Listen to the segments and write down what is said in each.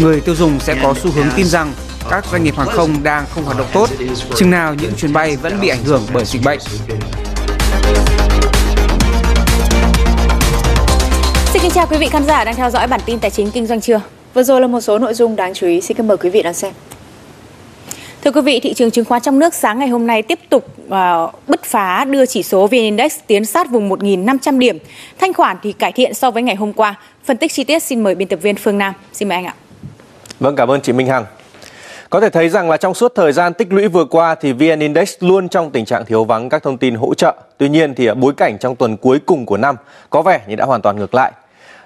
người tiêu dùng sẽ có xu hướng tin rằng các doanh nghiệp hàng không đang không hoạt động tốt, chừng nào những chuyến bay vẫn bị ảnh hưởng bởi dịch bệnh. Xin kính chào quý vị khán giả đang theo dõi bản tin tài chính kinh doanh trưa. Vừa rồi là một số nội dung đáng chú ý. Xin mời quý vị đón xem. Thưa quý vị, thị trường chứng khoán trong nước sáng ngày hôm nay tiếp tục uh, bứt phá đưa chỉ số VN Index tiến sát vùng 1.500 điểm. Thanh khoản thì cải thiện so với ngày hôm qua. Phân tích chi tiết xin mời biên tập viên Phương Nam. Xin mời anh ạ. Vâng, cảm ơn chị Minh Hằng. Có thể thấy rằng là trong suốt thời gian tích lũy vừa qua thì VN Index luôn trong tình trạng thiếu vắng các thông tin hỗ trợ. Tuy nhiên thì bối cảnh trong tuần cuối cùng của năm có vẻ như đã hoàn toàn ngược lại.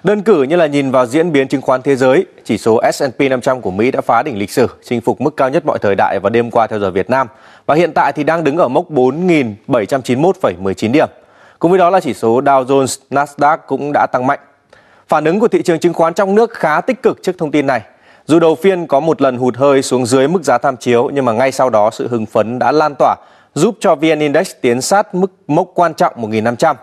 Đơn cử như là nhìn vào diễn biến chứng khoán thế giới, chỉ số S&P 500 của Mỹ đã phá đỉnh lịch sử, chinh phục mức cao nhất mọi thời đại vào đêm qua theo giờ Việt Nam và hiện tại thì đang đứng ở mốc 4.791,19 điểm. Cùng với đó là chỉ số Dow Jones, Nasdaq cũng đã tăng mạnh. Phản ứng của thị trường chứng khoán trong nước khá tích cực trước thông tin này. Dù đầu phiên có một lần hụt hơi xuống dưới mức giá tham chiếu nhưng mà ngay sau đó sự hưng phấn đã lan tỏa giúp cho VN Index tiến sát mức mốc quan trọng 1.500.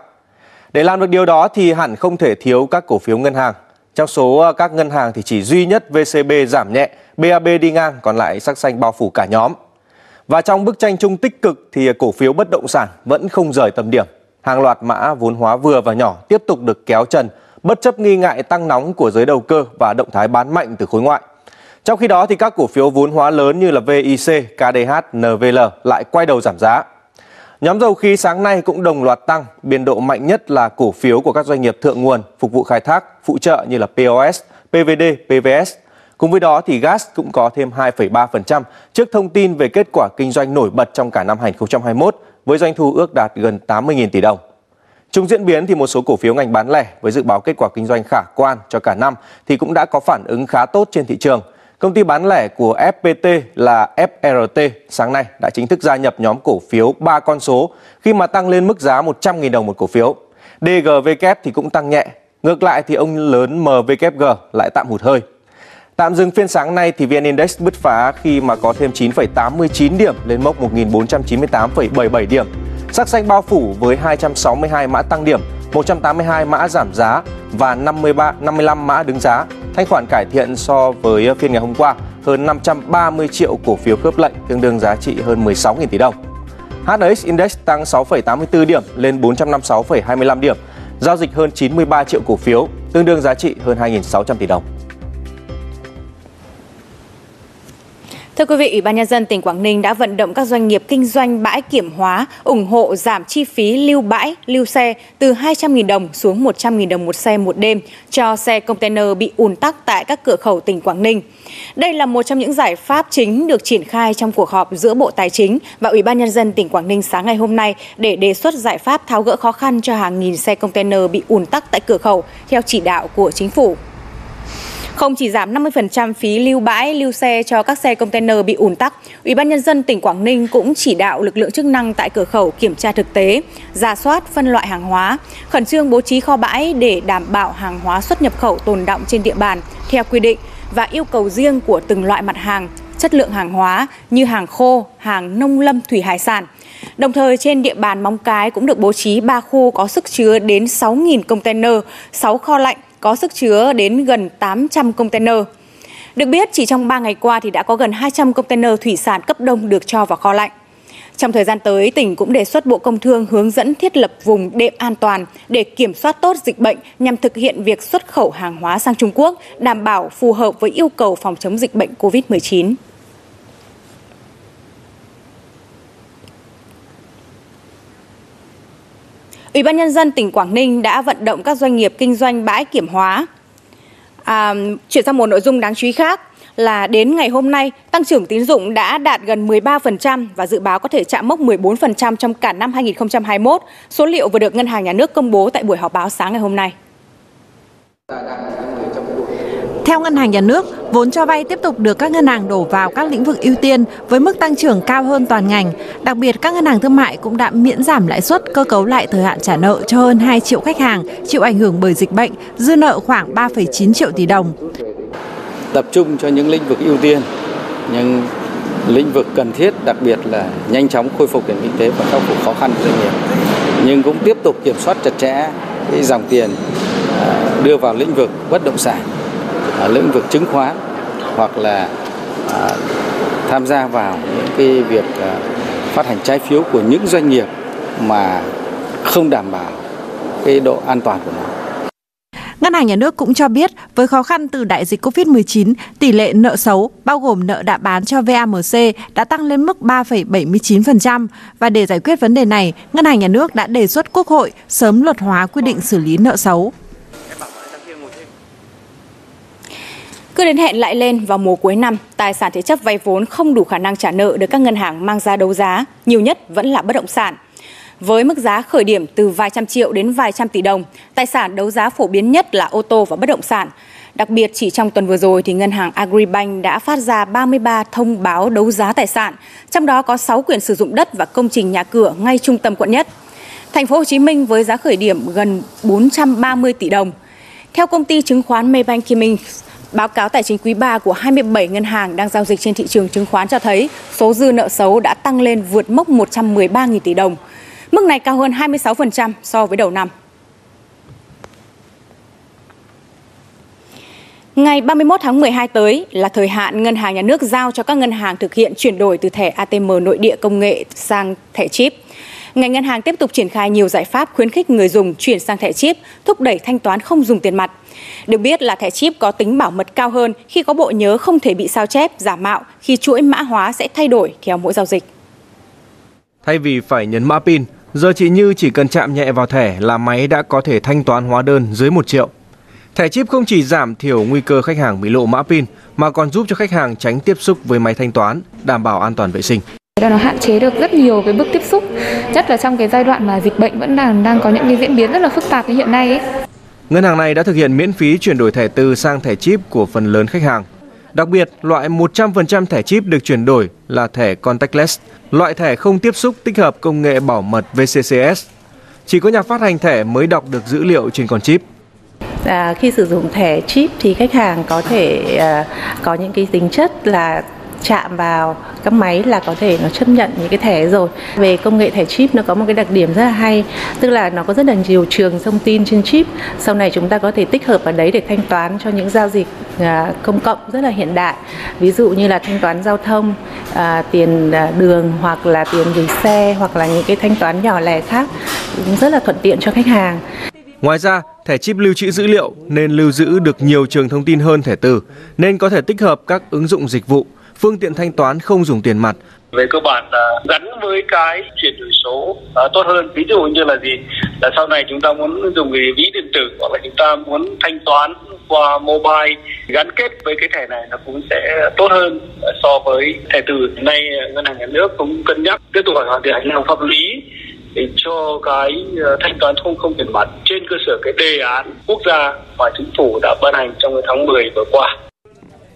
Để làm được điều đó thì hẳn không thể thiếu các cổ phiếu ngân hàng. Trong số ờ, các ngân hàng thì chỉ duy nhất VCB giảm nhẹ, BAB đi ngang, còn lại sắc xanh bao phủ cả nhóm. Và trong bức tranh chung tích cực thì cổ phiếu bất động sản vẫn không rời tầm điểm. Hàng loạt mã vốn hóa vừa và nhỏ tiếp tục được kéo trần, bất chấp nghi ngại tăng nóng của giới đầu cơ và động thái bán mạnh từ khối ngoại. Trong khi đó thì các cổ phiếu vốn hóa lớn như là VIC, KDH, NVL lại quay đầu giảm giá. Nhóm dầu khí sáng nay cũng đồng loạt tăng, biên độ mạnh nhất là cổ phiếu của các doanh nghiệp thượng nguồn phục vụ khai thác, phụ trợ như là POS, PVD, PVS. Cùng với đó thì gas cũng có thêm 2,3% trước thông tin về kết quả kinh doanh nổi bật trong cả năm 2021 với doanh thu ước đạt gần 80.000 tỷ đồng. Trong diễn biến thì một số cổ phiếu ngành bán lẻ với dự báo kết quả kinh doanh khả quan cho cả năm thì cũng đã có phản ứng khá tốt trên thị trường – Công ty bán lẻ của FPT là FRT sáng nay đã chính thức gia nhập nhóm cổ phiếu 3 con số khi mà tăng lên mức giá 100.000 đồng một cổ phiếu. DGVK thì cũng tăng nhẹ. Ngược lại thì ông lớn MVKG lại tạm hụt hơi. Tạm dừng phiên sáng nay thì VN Index bứt phá khi mà có thêm 9,89 điểm lên mốc 1.498,77 điểm. Sắc xanh bao phủ với 262 mã tăng điểm, 182 mã giảm giá và 53 55 mã đứng giá. Thanh khoản cải thiện so với phiên ngày hôm qua, hơn 530 triệu cổ phiếu khớp lệnh, tương đương giá trị hơn 16.000 tỷ đồng. HNX Index tăng 6,84 điểm lên 456,25 điểm, giao dịch hơn 93 triệu cổ phiếu, tương đương giá trị hơn 2.600 tỷ đồng. Thưa quý vị, Ủy ban nhân dân tỉnh Quảng Ninh đã vận động các doanh nghiệp kinh doanh bãi kiểm hóa ủng hộ giảm chi phí lưu bãi, lưu xe từ 200.000 đồng xuống 100.000 đồng một xe một đêm cho xe container bị ùn tắc tại các cửa khẩu tỉnh Quảng Ninh. Đây là một trong những giải pháp chính được triển khai trong cuộc họp giữa Bộ Tài chính và Ủy ban nhân dân tỉnh Quảng Ninh sáng ngày hôm nay để đề xuất giải pháp tháo gỡ khó khăn cho hàng nghìn xe container bị ùn tắc tại cửa khẩu theo chỉ đạo của chính phủ. Không chỉ giảm 50% phí lưu bãi, lưu xe cho các xe container bị ùn tắc, Ủy ban nhân dân tỉnh Quảng Ninh cũng chỉ đạo lực lượng chức năng tại cửa khẩu kiểm tra thực tế, ra soát phân loại hàng hóa, khẩn trương bố trí kho bãi để đảm bảo hàng hóa xuất nhập khẩu tồn động trên địa bàn theo quy định và yêu cầu riêng của từng loại mặt hàng, chất lượng hàng hóa như hàng khô, hàng nông lâm thủy hải sản. Đồng thời trên địa bàn Móng Cái cũng được bố trí 3 khu có sức chứa đến 6.000 container, 6 kho lạnh có sức chứa đến gần 800 container. Được biết, chỉ trong 3 ngày qua thì đã có gần 200 container thủy sản cấp đông được cho vào kho lạnh. Trong thời gian tới, tỉnh cũng đề xuất Bộ Công Thương hướng dẫn thiết lập vùng đệm an toàn để kiểm soát tốt dịch bệnh nhằm thực hiện việc xuất khẩu hàng hóa sang Trung Quốc, đảm bảo phù hợp với yêu cầu phòng chống dịch bệnh COVID-19. Ủy ban nhân dân tỉnh Quảng Ninh đã vận động các doanh nghiệp kinh doanh bãi kiểm hóa. À, chuyển sang một nội dung đáng chú ý khác là đến ngày hôm nay, tăng trưởng tín dụng đã đạt gần 13% và dự báo có thể chạm mốc 14% trong cả năm 2021. Số liệu vừa được Ngân hàng Nhà nước công bố tại buổi họp báo sáng ngày hôm nay. Theo Ngân hàng Nhà nước, vốn cho vay tiếp tục được các ngân hàng đổ vào các lĩnh vực ưu tiên với mức tăng trưởng cao hơn toàn ngành. Đặc biệt, các ngân hàng thương mại cũng đã miễn giảm lãi suất cơ cấu lại thời hạn trả nợ cho hơn 2 triệu khách hàng chịu ảnh hưởng bởi dịch bệnh, dư nợ khoảng 3,9 triệu tỷ đồng. Tập trung cho những lĩnh vực ưu tiên, những lĩnh vực cần thiết, đặc biệt là nhanh chóng khôi phục nền kinh tế và khắc phục khó khăn của doanh nghiệp. Nhưng cũng tiếp tục kiểm soát chặt chẽ cái dòng tiền à, đưa vào lĩnh vực bất động sản lĩnh vực chứng khoán hoặc là à, tham gia vào những cái việc à, phát hành trái phiếu của những doanh nghiệp mà không đảm bảo cái độ an toàn của nó. Ngân hàng Nhà nước cũng cho biết với khó khăn từ đại dịch Covid-19, tỷ lệ nợ xấu bao gồm nợ đã bán cho VAMC đã tăng lên mức 3,79% và để giải quyết vấn đề này, Ngân hàng Nhà nước đã đề xuất Quốc hội sớm luật hóa quy định xử lý nợ xấu. Cứ đến hẹn lại lên vào mùa cuối năm, tài sản thế chấp vay vốn không đủ khả năng trả nợ được các ngân hàng mang ra đấu giá, nhiều nhất vẫn là bất động sản. Với mức giá khởi điểm từ vài trăm triệu đến vài trăm tỷ đồng, tài sản đấu giá phổ biến nhất là ô tô và bất động sản. Đặc biệt chỉ trong tuần vừa rồi thì ngân hàng Agribank đã phát ra 33 thông báo đấu giá tài sản, trong đó có 6 quyền sử dụng đất và công trình nhà cửa ngay trung tâm quận nhất. Thành phố Hồ Chí Minh với giá khởi điểm gần 430 tỷ đồng. Theo công ty chứng khoán Maybank Kim Inc, Báo cáo tài chính quý 3 của 27 ngân hàng đang giao dịch trên thị trường chứng khoán cho thấy số dư nợ xấu đã tăng lên vượt mốc 113.000 tỷ đồng. Mức này cao hơn 26% so với đầu năm. Ngày 31 tháng 12 tới là thời hạn Ngân hàng Nhà nước giao cho các ngân hàng thực hiện chuyển đổi từ thẻ ATM nội địa công nghệ sang thẻ chip. Ngành ngân hàng tiếp tục triển khai nhiều giải pháp khuyến khích người dùng chuyển sang thẻ chip, thúc đẩy thanh toán không dùng tiền mặt. Được biết là thẻ chip có tính bảo mật cao hơn khi có bộ nhớ không thể bị sao chép, giả mạo khi chuỗi mã hóa sẽ thay đổi theo mỗi giao dịch. Thay vì phải nhấn mã pin, giờ chị Như chỉ cần chạm nhẹ vào thẻ là máy đã có thể thanh toán hóa đơn dưới 1 triệu. Thẻ chip không chỉ giảm thiểu nguy cơ khách hàng bị lộ mã pin mà còn giúp cho khách hàng tránh tiếp xúc với máy thanh toán, đảm bảo an toàn vệ sinh. Nó hạn chế được rất nhiều cái bước tiếp xúc, nhất là trong cái giai đoạn mà dịch bệnh vẫn đang đang có những cái diễn biến rất là phức tạp như hiện nay ấy. Ngân hàng này đã thực hiện miễn phí chuyển đổi thẻ từ sang thẻ chip của phần lớn khách hàng. Đặc biệt, loại 100% thẻ chip được chuyển đổi là thẻ contactless, loại thẻ không tiếp xúc tích hợp công nghệ bảo mật VCCS. Chỉ có nhà phát hành thẻ mới đọc được dữ liệu trên con chip. À, khi sử dụng thẻ chip thì khách hàng có thể à, có những cái tính chất là chạm vào các máy là có thể nó chấp nhận những cái thẻ rồi. Về công nghệ thẻ chip nó có một cái đặc điểm rất là hay tức là nó có rất là nhiều trường thông tin trên chip. Sau này chúng ta có thể tích hợp vào đấy để thanh toán cho những giao dịch à, công cộng rất là hiện đại. Ví dụ như là thanh toán giao thông à, tiền à, đường hoặc là tiền gửi xe hoặc là những cái thanh toán nhỏ lẻ khác cũng rất là thuận tiện cho khách hàng. Ngoài ra, thẻ chip lưu trữ dữ liệu nên lưu giữ được nhiều trường thông tin hơn thẻ từ, nên có thể tích hợp các ứng dụng dịch vụ phương tiện thanh toán không dùng tiền mặt. Về cơ bản là gắn với cái chuyển đổi số à, tốt hơn. Ví dụ như là gì? Là sau này chúng ta muốn dùng cái ví điện tử hoặc là chúng ta muốn thanh toán qua mobile gắn kết với cái thẻ này nó cũng sẽ tốt hơn à, so với thẻ từ. Nay à, ngân hàng nhà nước cũng cân nhắc tiếp tục hoàn thiện hành lang pháp lý để cho cái à, thanh toán không không tiền mặt trên cơ sở cái đề án quốc gia mà chính phủ đã ban hành trong cái tháng 10 vừa qua.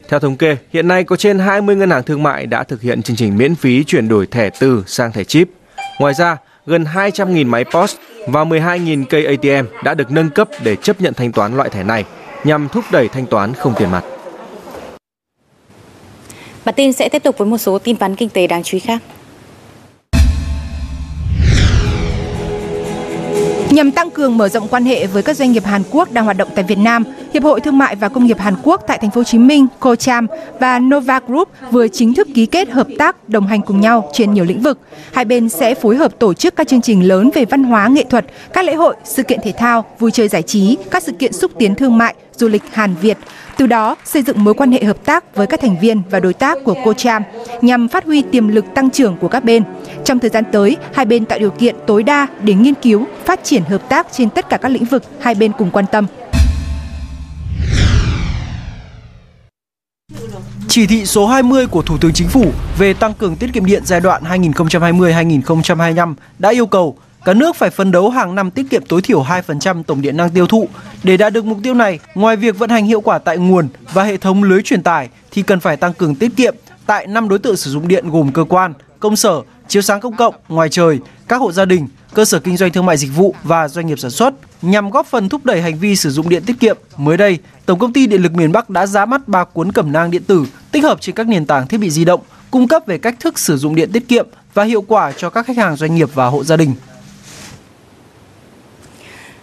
Theo thống kê, hiện nay có trên 20 ngân hàng thương mại đã thực hiện chương trình miễn phí chuyển đổi thẻ từ sang thẻ chip. Ngoài ra, gần 200.000 máy POS và 12.000 cây ATM đã được nâng cấp để chấp nhận thanh toán loại thẻ này nhằm thúc đẩy thanh toán không tiền mặt. Bản tin sẽ tiếp tục với một số tin vắn kinh tế đáng chú ý khác. Nhằm tăng cường mở rộng quan hệ với các doanh nghiệp Hàn Quốc đang hoạt động tại Việt Nam, Hiệp hội Thương mại và Công nghiệp Hàn Quốc tại thành phố Hồ Chí Minh, Cocham và Nova Group vừa chính thức ký kết hợp tác đồng hành cùng nhau trên nhiều lĩnh vực. Hai bên sẽ phối hợp tổ chức các chương trình lớn về văn hóa, nghệ thuật, các lễ hội, sự kiện thể thao, vui chơi giải trí, các sự kiện xúc tiến thương mại, du lịch Hàn Việt, từ đó xây dựng mối quan hệ hợp tác với các thành viên và đối tác của Cocham nhằm phát huy tiềm lực tăng trưởng của các bên. Trong thời gian tới, hai bên tạo điều kiện tối đa để nghiên cứu, phát triển hợp tác trên tất cả các lĩnh vực hai bên cùng quan tâm. Chỉ thị số 20 của Thủ tướng Chính phủ về tăng cường tiết kiệm điện giai đoạn 2020-2025 đã yêu cầu Cả nước phải phấn đấu hàng năm tiết kiệm tối thiểu 2% tổng điện năng tiêu thụ. Để đạt được mục tiêu này, ngoài việc vận hành hiệu quả tại nguồn và hệ thống lưới truyền tải thì cần phải tăng cường tiết kiệm tại năm đối tượng sử dụng điện gồm cơ quan, công sở, chiếu sáng công cộng, ngoài trời, các hộ gia đình, cơ sở kinh doanh thương mại dịch vụ và doanh nghiệp sản xuất nhằm góp phần thúc đẩy hành vi sử dụng điện tiết kiệm. Mới đây, Tổng công ty Điện lực miền Bắc đã ra mắt ba cuốn cẩm nang điện tử tích hợp trên các nền tảng thiết bị di động, cung cấp về cách thức sử dụng điện tiết kiệm và hiệu quả cho các khách hàng doanh nghiệp và hộ gia đình.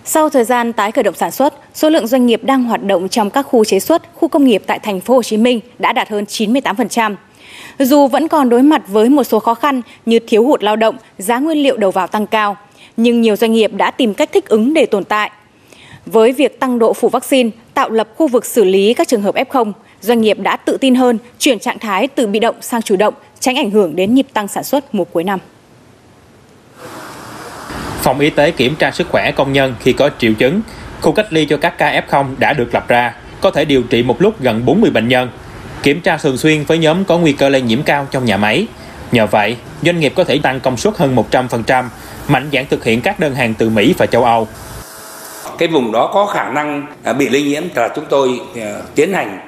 Sau thời gian tái khởi động sản xuất, số lượng doanh nghiệp đang hoạt động trong các khu chế xuất, khu công nghiệp tại thành phố Hồ Chí Minh đã đạt hơn 98%. Dù vẫn còn đối mặt với một số khó khăn như thiếu hụt lao động, giá nguyên liệu đầu vào tăng cao, nhưng nhiều doanh nghiệp đã tìm cách thích ứng để tồn tại. Với việc tăng độ phủ vaccine, tạo lập khu vực xử lý các trường hợp F0, doanh nghiệp đã tự tin hơn chuyển trạng thái từ bị động sang chủ động, tránh ảnh hưởng đến nhịp tăng sản xuất mùa cuối năm. Phòng y tế kiểm tra sức khỏe công nhân khi có triệu chứng. Khu cách ly cho các ca F0 đã được lập ra, có thể điều trị một lúc gần 40 bệnh nhân. Kiểm tra thường xuyên với nhóm có nguy cơ lây nhiễm cao trong nhà máy. Nhờ vậy, doanh nghiệp có thể tăng công suất hơn 100%, mạnh dạn thực hiện các đơn hàng từ Mỹ và châu Âu. Cái vùng đó có khả năng à, bị lây nhiễm là chúng tôi à, tiến hành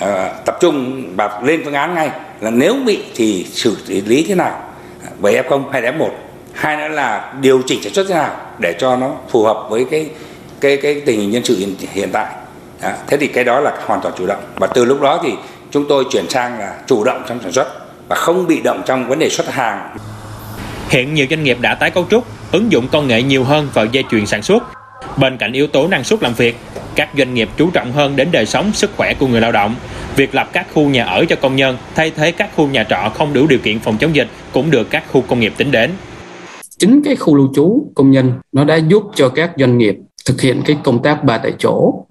à, tập trung và lên phương án ngay là nếu bị thì xử lý thế nào với F0 hay là F1 hai nữa là điều chỉnh sản xuất thế nào để cho nó phù hợp với cái cái cái tình hình nhân sự hiện, hiện tại à, thế thì cái đó là hoàn toàn chủ động và từ lúc đó thì chúng tôi chuyển sang là chủ động trong sản xuất và không bị động trong vấn đề xuất hàng Hiện nhiều doanh nghiệp đã tái cấu trúc, ứng dụng công nghệ nhiều hơn vào dây chuyền sản xuất. Bên cạnh yếu tố năng suất làm việc, các doanh nghiệp chú trọng hơn đến đời sống, sức khỏe của người lao động. Việc lập các khu nhà ở cho công nhân thay thế các khu nhà trọ không đủ điều kiện phòng chống dịch cũng được các khu công nghiệp tính đến. Chính cái khu lưu trú công nhân nó đã giúp cho các doanh nghiệp thực hiện cái công tác ba tại chỗ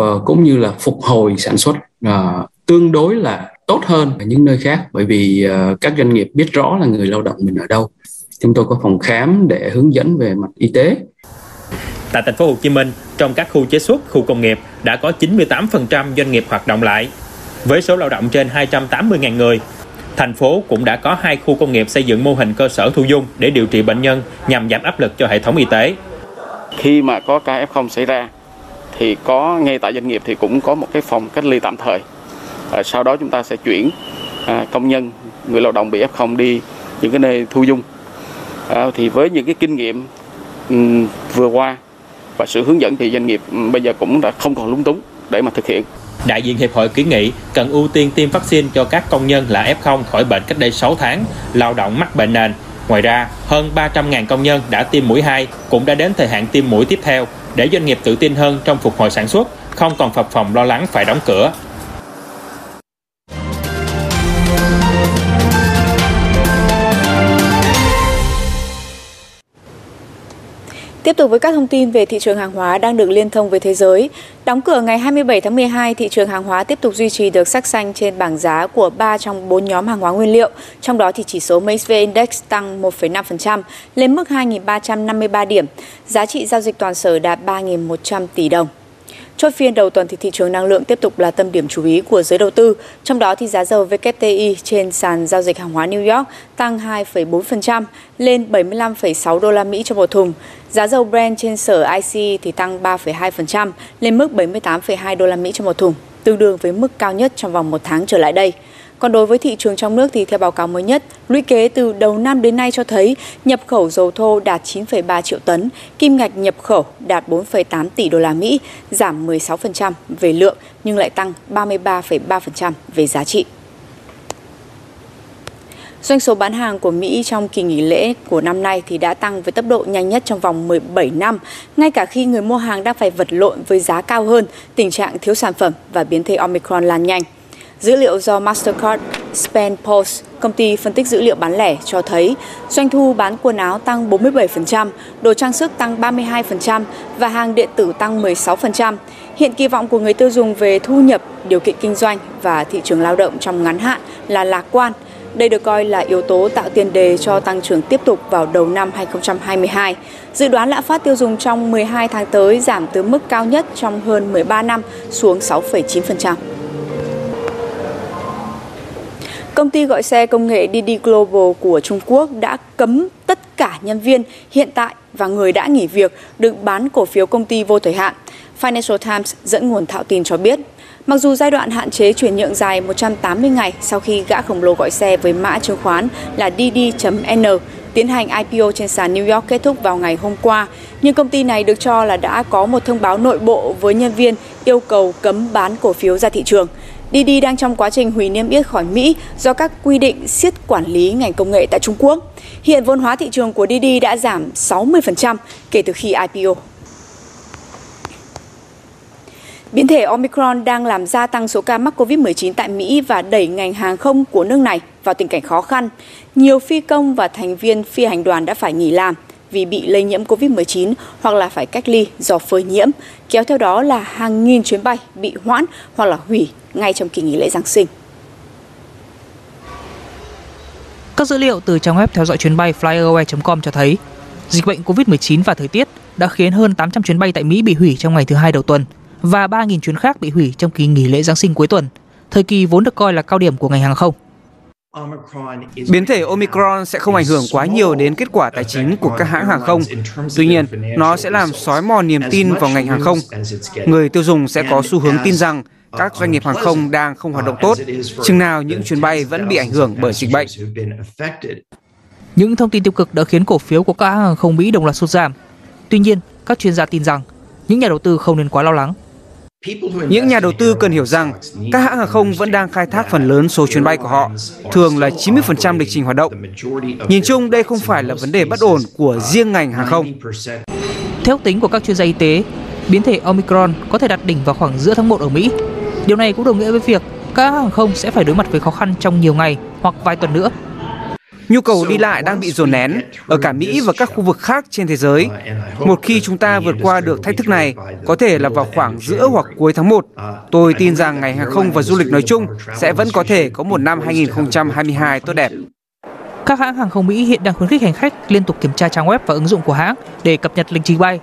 và cũng như là phục hồi sản xuất uh, tương đối là tốt hơn ở những nơi khác bởi vì uh, các doanh nghiệp biết rõ là người lao động mình ở đâu chúng tôi có phòng khám để hướng dẫn về mặt y tế Tại thành phố Hồ Chí Minh, trong các khu chế xuất, khu công nghiệp đã có 98% doanh nghiệp hoạt động lại. Với số lao động trên 280.000 người, thành phố cũng đã có hai khu công nghiệp xây dựng mô hình cơ sở thu dung để điều trị bệnh nhân nhằm giảm áp lực cho hệ thống y tế. Khi mà có ca F0 xảy ra thì có ngay tại doanh nghiệp thì cũng có một cái phòng cách ly tạm thời. À, sau đó chúng ta sẽ chuyển à, công nhân, người lao động bị F0 đi những cái nơi thu dung. À, thì với những cái kinh nghiệm um, vừa qua và sự hướng dẫn thì doanh nghiệp bây giờ cũng đã không còn lúng túng để mà thực hiện. Đại diện Hiệp hội kiến nghị cần ưu tiên tiêm vaccine cho các công nhân là F0 khỏi bệnh cách đây 6 tháng, lao động mắc bệnh nền. Ngoài ra, hơn 300.000 công nhân đã tiêm mũi 2 cũng đã đến thời hạn tiêm mũi tiếp theo để doanh nghiệp tự tin hơn trong phục hồi sản xuất, không còn phập phòng lo lắng phải đóng cửa. Tiếp tục với các thông tin về thị trường hàng hóa đang được liên thông với thế giới. Đóng cửa ngày 27 tháng 12, thị trường hàng hóa tiếp tục duy trì được sắc xanh trên bảng giá của 3 trong 4 nhóm hàng hóa nguyên liệu. Trong đó thì chỉ số MSV Index tăng 1,5% lên mức 2.353 điểm. Giá trị giao dịch toàn sở đạt 3.100 tỷ đồng. Chốt phiên đầu tuần thì thị trường năng lượng tiếp tục là tâm điểm chú ý của giới đầu tư. Trong đó thì giá dầu WTI trên sàn giao dịch hàng hóa New York tăng 2,4% lên 75,6 đô la Mỹ cho một thùng. Giá dầu Brent trên sở IC thì tăng 3,2% lên mức 78,2 đô la Mỹ cho một thùng, tương đương với mức cao nhất trong vòng một tháng trở lại đây. Còn đối với thị trường trong nước thì theo báo cáo mới nhất, lũy kế từ đầu năm đến nay cho thấy nhập khẩu dầu thô đạt 9,3 triệu tấn, kim ngạch nhập khẩu đạt 4,8 tỷ đô la Mỹ, giảm 16% về lượng nhưng lại tăng 33,3% về giá trị. Doanh số bán hàng của Mỹ trong kỳ nghỉ lễ của năm nay thì đã tăng với tốc độ nhanh nhất trong vòng 17 năm, ngay cả khi người mua hàng đang phải vật lộn với giá cao hơn, tình trạng thiếu sản phẩm và biến thể Omicron lan nhanh. Dữ liệu do Mastercard Spend Pulse, công ty phân tích dữ liệu bán lẻ cho thấy doanh thu bán quần áo tăng 47%, đồ trang sức tăng 32% và hàng điện tử tăng 16%. Hiện kỳ vọng của người tiêu dùng về thu nhập, điều kiện kinh doanh và thị trường lao động trong ngắn hạn là lạc quan. Đây được coi là yếu tố tạo tiền đề cho tăng trưởng tiếp tục vào đầu năm 2022. Dự đoán lạm phát tiêu dùng trong 12 tháng tới giảm từ mức cao nhất trong hơn 13 năm xuống 6,9%. Công ty gọi xe công nghệ Didi Global của Trung Quốc đã cấm tất cả nhân viên hiện tại và người đã nghỉ việc được bán cổ phiếu công ty vô thời hạn. Financial Times dẫn nguồn thạo tin cho biết, mặc dù giai đoạn hạn chế chuyển nhượng dài 180 ngày sau khi gã khổng lồ gọi xe với mã chứng khoán là DD.N tiến hành IPO trên sàn New York kết thúc vào ngày hôm qua, nhưng công ty này được cho là đã có một thông báo nội bộ với nhân viên yêu cầu cấm bán cổ phiếu ra thị trường. Didi đang trong quá trình hủy niêm yết khỏi Mỹ do các quy định siết quản lý ngành công nghệ tại Trung Quốc. Hiện vốn hóa thị trường của Didi đã giảm 60% kể từ khi IPO. Biến thể Omicron đang làm gia tăng số ca mắc COVID-19 tại Mỹ và đẩy ngành hàng không của nước này vào tình cảnh khó khăn. Nhiều phi công và thành viên phi hành đoàn đã phải nghỉ làm vì bị lây nhiễm COVID-19 hoặc là phải cách ly do phơi nhiễm, kéo theo đó là hàng nghìn chuyến bay bị hoãn hoặc là hủy ngay trong kỳ nghỉ lễ Giáng sinh. Các dữ liệu từ trang web theo dõi chuyến bay flyairway.com cho thấy, dịch bệnh COVID-19 và thời tiết đã khiến hơn 800 chuyến bay tại Mỹ bị hủy trong ngày thứ hai đầu tuần và 3.000 chuyến khác bị hủy trong kỳ nghỉ lễ Giáng sinh cuối tuần, thời kỳ vốn được coi là cao điểm của ngành hàng không. Biến thể Omicron sẽ không ảnh hưởng quá nhiều đến kết quả tài chính của các hãng hàng không. Tuy nhiên, nó sẽ làm xói mòn niềm tin vào ngành hàng không. Người tiêu dùng sẽ có xu hướng tin rằng các doanh nghiệp hàng không đang không hoạt động tốt, chừng nào những chuyến bay vẫn bị ảnh hưởng bởi dịch bệnh. Những thông tin tiêu cực đã khiến cổ phiếu của các hãng hàng không Mỹ đồng loạt sụt giảm. Tuy nhiên, các chuyên gia tin rằng những nhà đầu tư không nên quá lo lắng. Những nhà đầu tư cần hiểu rằng các hãng hàng không vẫn đang khai thác phần lớn số chuyến bay của họ, thường là 90% lịch trình hoạt động. Nhìn chung đây không phải là vấn đề bất ổn của riêng ngành hàng không. Theo ước tính của các chuyên gia y tế, biến thể Omicron có thể đạt đỉnh vào khoảng giữa tháng 1 ở Mỹ. Điều này cũng đồng nghĩa với việc các hãng hàng không sẽ phải đối mặt với khó khăn trong nhiều ngày hoặc vài tuần nữa. Nhu cầu đi lại đang bị dồn nén ở cả Mỹ và các khu vực khác trên thế giới. Một khi chúng ta vượt qua được thách thức này, có thể là vào khoảng giữa hoặc cuối tháng 1, tôi tin rằng ngành hàng không và du lịch nói chung sẽ vẫn có thể có một năm 2022 tốt đẹp. Các hãng hàng không Mỹ hiện đang khuyến khích hành khách liên tục kiểm tra trang web và ứng dụng của hãng để cập nhật lịch trình bay.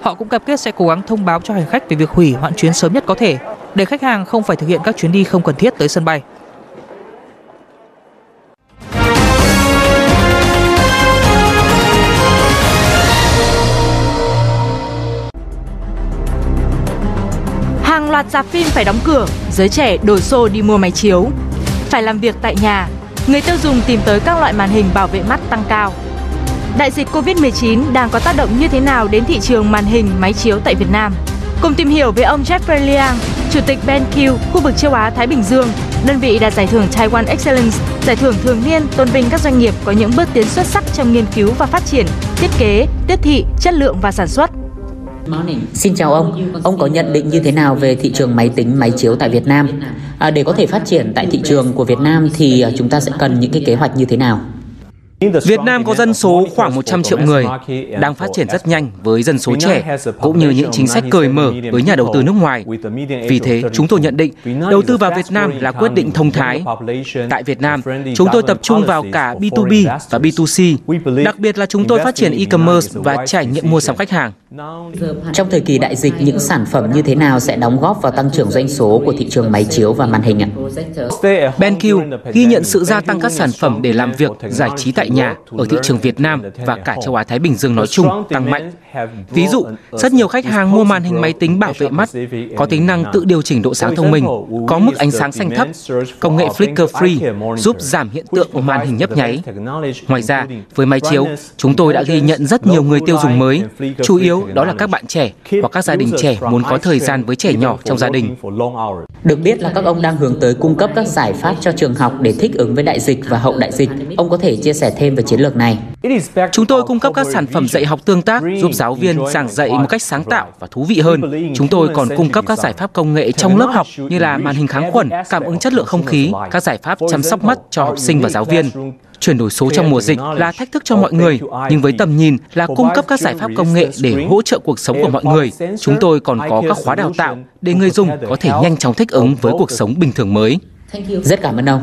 Họ cũng cam kết sẽ cố gắng thông báo cho hành khách về việc hủy hoãn chuyến sớm nhất có thể để khách hàng không phải thực hiện các chuyến đi không cần thiết tới sân bay. Hàng loạt rạp phim phải đóng cửa, giới trẻ đổ xô đi mua máy chiếu. Phải làm việc tại nhà, người tiêu dùng tìm tới các loại màn hình bảo vệ mắt tăng cao. Đại dịch Covid-19 đang có tác động như thế nào đến thị trường màn hình máy chiếu tại Việt Nam? Cùng tìm hiểu với ông Jeffrey Liang, Chủ tịch BenQ, khu vực châu Á Thái Bình Dương, đơn vị đạt giải thưởng Taiwan Excellence, giải thưởng thường niên tôn vinh các doanh nghiệp có những bước tiến xuất sắc trong nghiên cứu và phát triển, thiết kế, tiếp thị, chất lượng và sản xuất. Xin chào ông, ông có nhận định như thế nào về thị trường máy tính máy chiếu tại Việt Nam? À, để có thể phát triển tại thị trường của Việt Nam thì à, chúng ta sẽ cần những cái kế hoạch như thế nào? Việt Nam có dân số khoảng 100 triệu người, đang phát triển rất nhanh với dân số trẻ, cũng như những chính sách cởi mở với nhà đầu tư nước ngoài. Vì thế, chúng tôi nhận định đầu tư vào Việt Nam là quyết định thông thái. Tại Việt Nam, chúng tôi tập trung vào cả B2B và B2C, đặc biệt là chúng tôi phát triển e-commerce và trải nghiệm mua sắm khách hàng. Trong thời kỳ đại dịch, những sản phẩm như thế nào sẽ đóng góp vào tăng trưởng doanh số của thị trường máy chiếu và màn hình ạ? BenQ ghi nhận sự gia tăng các sản phẩm để làm việc, giải trí tại nhà ở thị trường Việt Nam và cả châu Á Thái Bình Dương nói chung tăng mạnh. Ví dụ, rất nhiều khách hàng mua màn hình máy tính bảo vệ mắt, có tính năng tự điều chỉnh độ sáng thông minh, có mức ánh sáng xanh thấp, công nghệ flicker free giúp giảm hiện tượng màn hình nhấp nháy. Ngoài ra, với máy chiếu, chúng tôi đã ghi nhận rất nhiều người tiêu dùng mới, chủ yếu đó là các bạn trẻ hoặc các gia đình trẻ muốn có thời gian với trẻ nhỏ trong gia đình. Được biết là các ông đang hướng tới cung cấp các giải pháp cho trường học để thích ứng với đại dịch và hậu đại dịch. Ông có thể chia sẻ thêm về chiến lược này. Chúng tôi cung cấp các sản phẩm dạy học tương tác giúp giáo viên giảng dạy một cách sáng tạo và thú vị hơn. Chúng tôi còn cung cấp các giải pháp công nghệ trong lớp học như là màn hình kháng khuẩn, cảm ứng chất lượng không khí, các giải pháp chăm sóc mắt cho học sinh và giáo viên. Chuyển đổi số trong mùa dịch là thách thức cho mọi người, nhưng với tầm nhìn là cung cấp các giải pháp công nghệ để hỗ trợ cuộc sống của mọi người. Chúng tôi còn có các khóa đào tạo để người dùng có thể nhanh chóng thích ứng với cuộc sống bình thường mới. Rất cảm ơn ông.